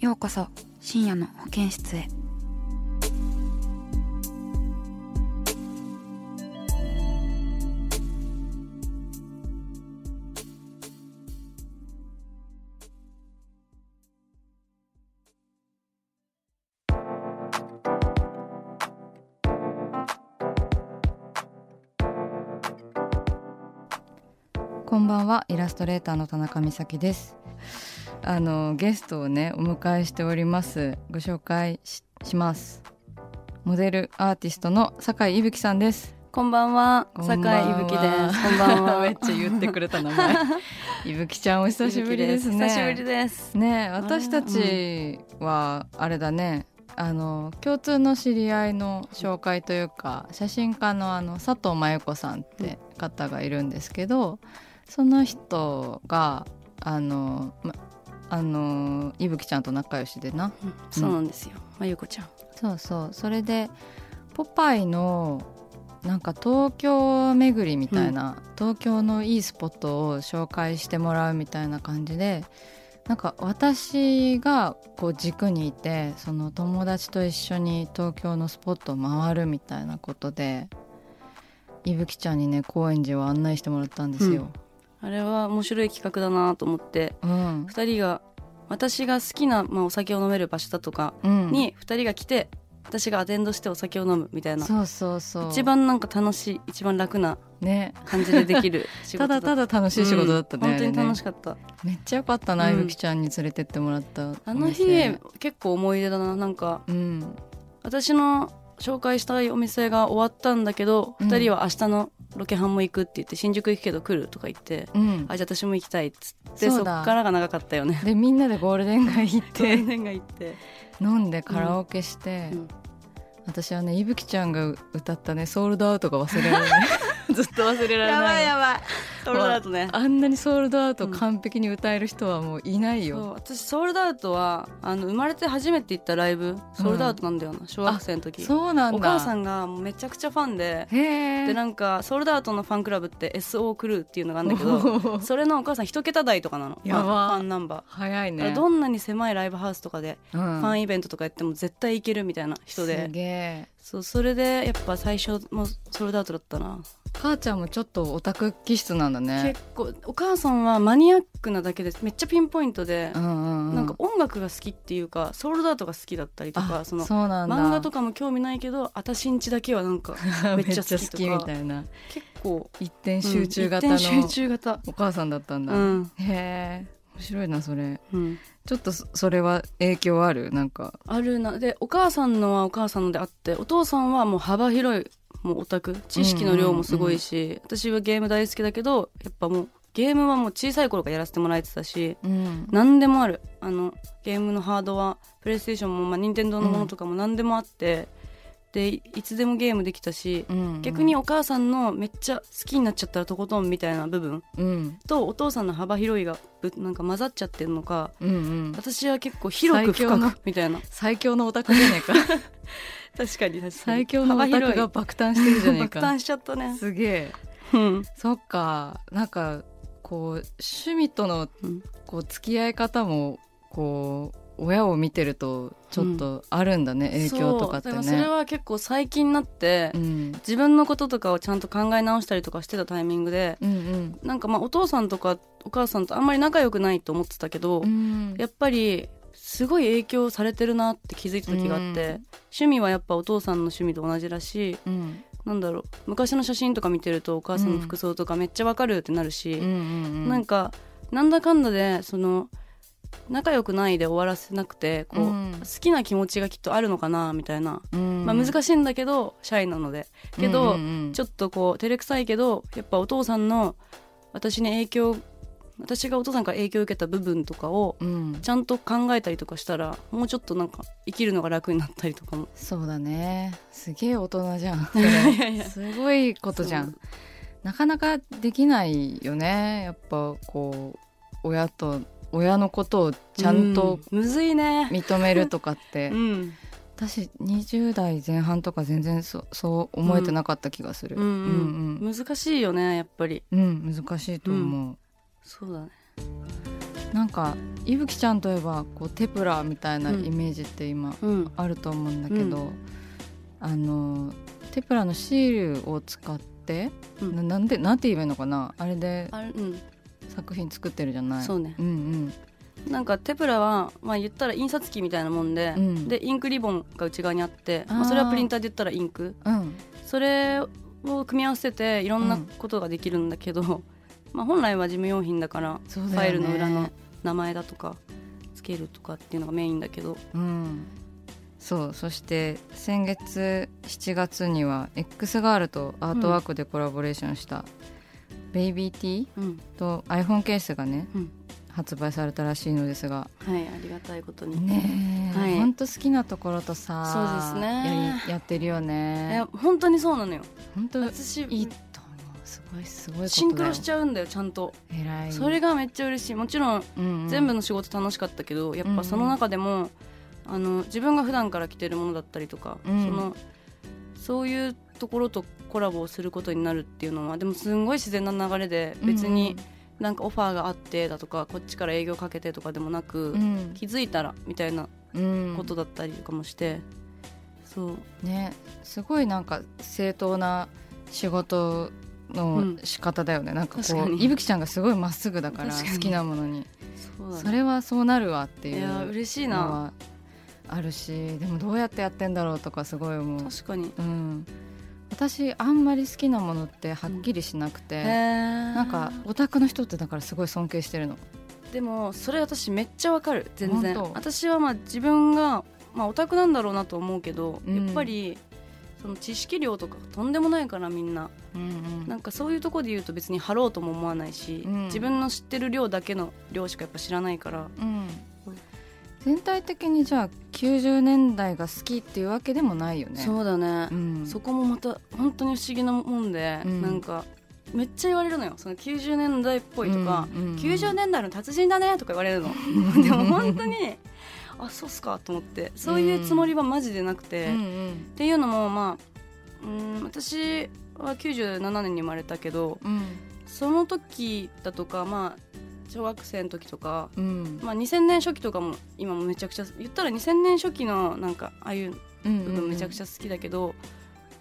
ようこそ深夜の保健室へ。こんばんはイラストレーターの田中美咲です。あのゲストをねお迎えしております。ご紹介しします。モデルアーティストの酒井いぶきさんです。こんばんは、酒は井いぶきです。こんばんは。めっちゃ言ってくれた名前。いぶきちゃんお久しぶりですね。久しぶりです。ねえ私たちはあれだね。あの共通の知り合いの紹介というか写真家のあの佐藤真由子さんって方がいるんですけどその人があの、ま、あのいぶきちゃんと仲良しでなうんそうなんですよ。まゆこちゃん。そうそうそれでポパイのなんか東京巡りみたいな、東京のいいスポットを紹介してもらうみたいな感じでなんか私がこう軸にいてその友達と一緒に東京のスポットを回るみたいなことでいぶきちゃんにね高円寺を案内してもらったんですよ。あれは面白い企画だなと思って、うん。二人が私が好きなまあお酒を飲める場所だとかうん。に二人が来て、私がアテンドしてお酒を飲むみたいな。そうそうそう。一番なんか楽しい、一番楽なね。感じでできる 仕事た。だただ楽しい仕事だったね,、うん本当に楽しかかった。っためっちゃよかったな、うん。いぶきちゃんに連れてってもらったあの日結構思い出だな。なんか。うん。私の紹介したいお店が終わったんだけど、うん二人は明日のロケハンも行くって言って新宿行くけど来るとか言って、うん。あじゃあ私も行きたいっつってそうっそだからが長かったよね。でみんなでゴールデン街行って。天然が行って、飲んでカラオケして、うん。私はねいぶきちゃんが歌ったね「ソールドアウト」が忘れられない。ずっと忘れられない。やばいソールドアウトね。あんなにソールドアウト完璧に歌える人はもういないよ、そう私ソールドアウトはあの生まれて初めて行ったライブソールドアウトなんだよな、小学生の時。そうなんだ。お母さんがめちゃくちゃファンで。でなんかソールドアウトのファンクラブって SO クルーっていうのがあるんだけど それのお母さん一桁台とかなの。やば。ファンファンナンバー、早いね。らどんなに狭いライブハウスとかでうん。ファンイベントとかやっても絶対行けるみたいな人すで、げえそうそれでやっぱ最初もソールドアウトだったな、母ちゃんもちょっとオタク気質なんだね。結構お母さんはマニアックなだけでめっちゃピンポイントで、うんうんうん。なんか音楽が好きっていうかソールドアウトが好きだったりとかあその漫画とかも興味ないけど私んちだけはなんか めっちゃ好きとか。みたいな。結構一点集中型のうん一点集中型。お母さんだったんだ、うん、へえ面白いなそれ。うん、ちょっとそそれは影響ある？なんか。あるな。でお母さんのはお母さんのであってお父さんはもう幅広いもうオタク。知識の量もすごいし、私はゲーム大好きだけどやっぱもうゲームはもう小さい頃からやらせてもらえてたしうん。何でもある。あのゲームのハードはプレイステーションも、まあ、任天堂のものとかも何でもあって、でいいつでもゲームできたし、うん逆にお母さんのめっちゃ好きになっちゃったらとことんみたいな部分うん。とお父さんの幅広いがぶなんか混ざっちゃってるのかうんうん。私は結構広く深くみたいな。最強のオタクじゃねえか。確かに確かに。最強のオタクが爆誕してるじゃねえか。爆誕しちゃったね。すげえ。うん。そっか。なんかこう趣味とのうん。こう付き合い方もこう親を見てるとちょっとあるんだね、影響とかってね。それは結構最近になって、うん。自分のこととかをちゃんと考え直したりとかしてたタイミングでうんなんかまあお父さんとかお母さんとあんまり仲良くないと思ってたけど、うん。うんやっぱりすごい影響されてるなって気づいた時があって、うん。趣味はやっぱお父さんの趣味と同じだしうん。なんだろう昔の写真とか見てるとお母さんの服装とかめっちゃわかるってなるし、うんうん。なんかなんだかんだでその仲良くないで終わらせなくてこう、うん。好きな気持ちがきっとあるのかなみたいな、うん。まあ、難しいんだけどシャイなので。けど、ちょょっとこう照れくさいけどやっぱお父さんの私に影響私がお父さんから影響を受けた部分とかをうん。ちゃんと考えたりとかしたらもうちょっとなんか生きるのが楽になったりとかも。そうだね。すげえ大人じゃん。すごいことじゃん。なかなかできないよね。やっぱこう親と親のことをちゃんとうん。むずいね。認めるとかって、うん。私20代前半とか全然そそう思えてなかった気がする、うんうん。うん難しいよねやっぱり。うんうん難しいと思う、そうだね。なんかいぶきちゃんといえばこうテプラみたいなイメージって今うん。あると思うんだけど、うん。あのテプラのシールを使って、うん。ななんでなんて言えばいいのかな？あれであれうん作品作ってるじゃない。そうね。うんなんかテプラはまあ言ったら印刷機みたいなもんで、うん。でインクリボンが内側にあってまあ、それはプリンターで言ったらインク。うん。うんそれを組み合わせていろんなことができるんだけど、まあ本来は事務用品だからファイルの裏の名前だとかつけるとかっていうのがメインだけど。うん。そうそして先月7月には X ガールとアートワークでコラボレーションした、ベイビーティーうん。と iPhone ケースがね、うん。発売されたらしいのですが。はいありがたいことに、ねえ、はい。ほんと好きなところとさそうですね。やりやってるよいねや本当にそうなのよ。本当私いいと思う。すごいすごいシンクロしちゃうんだよちゃんと。偉い。それがめっちゃ嬉しい。もちろんうんうん。全部の仕事楽しかったけどやっぱその中でも、あの自分が普段から着てるものだったりとか、うん。そのそういうところとコラボをすることになるっていうのはでもすんごい自然な流れで別になんかオファーがあってだとかこっちから営業かけてとかでもなく、うん。気づいたらみたいなうん。ことだったりとかもして、そう。ね。すごいなんか正当な仕事の仕方だよね、なんかこういぶきちゃんがすごいまっすぐだから好きなものに。そね。それはそうなるわっていういや嬉しいな。のはあるしでもどうやってやってんだろうとかすごい思う、確かに。うん、私あんまり好きなものってはっきりしなくて、へななんかオタクの人ってだからすごい尊敬してるの。でもそれ私めっちゃわかる全然。私はまあ自分がまあオタクなんだろうなと思うけど、うん。やっぱりその知識量とかとんでもないからみんな。うんなんかそういうところで言うと別に貼ろうとも思わないし、うん。自分の知ってる量だけの量しかやっぱ知らないから。うん。全体的にじゃあ90年代が好きっていうわけでもないよね。そうだね、うん。そこもまた本当に不思議なもんで、うん。なんかめっちゃ言われるのよ。その90年代っぽいとか、うんうんうん。90年代の達人だねとか言われるの。でも本当にあそうっすかと思ってそういうつもりはマジでなくて、うん。っうん。ていうのもまあうん私は97年に生まれたけどうん。その時だとかまあ小学生の時とか、うん。まあ、2000年初期とかも今もめちゃくちゃ言ったら2000年初期のなんかああいううん部分めちゃくちゃ好きだけど、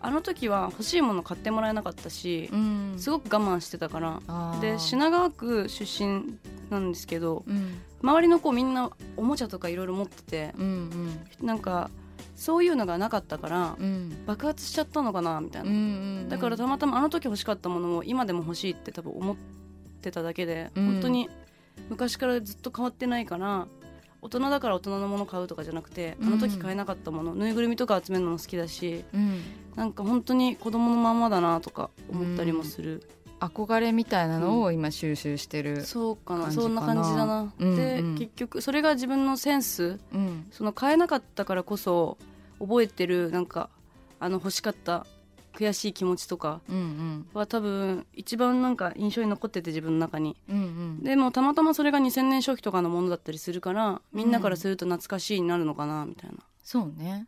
あの時は欲しいもの買ってもらえなかったし、うん。すごく我慢してたから。で品川区出身なんですけどうん。周りの子みんなおもちゃとかいろいろ持っててうんうん。なんかそういうのがなかったからうん。爆発しちゃったのかなみたいな、うんうん。だからたまたまあの時欲しかったものを今でも欲しいって多分思ってただけで、うん。本当に昔からずっと変わってないから大人だから大人のもの買うとかじゃなくて、うん。あの時買えなかったものぬいぐるみとか集めるのも好きだしうん。なんか本当に子供のまんまだなとか思ったりもする、憧れみたいなのを今収集してるそうかなそんな感じだな、うんで、うん。結局それが自分のセンスうん。その買えなかったからこそ覚えてるなんかあの欲しかった悔しい気持ちとかうんうん。は多分一番なんか印象に残ってて自分の中に。うんうん。でもたまたまそれが2000年初期とかのものだったりするからみんなからすると懐かしいになるのかなみたいな、そうね。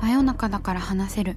真夜中だから話せる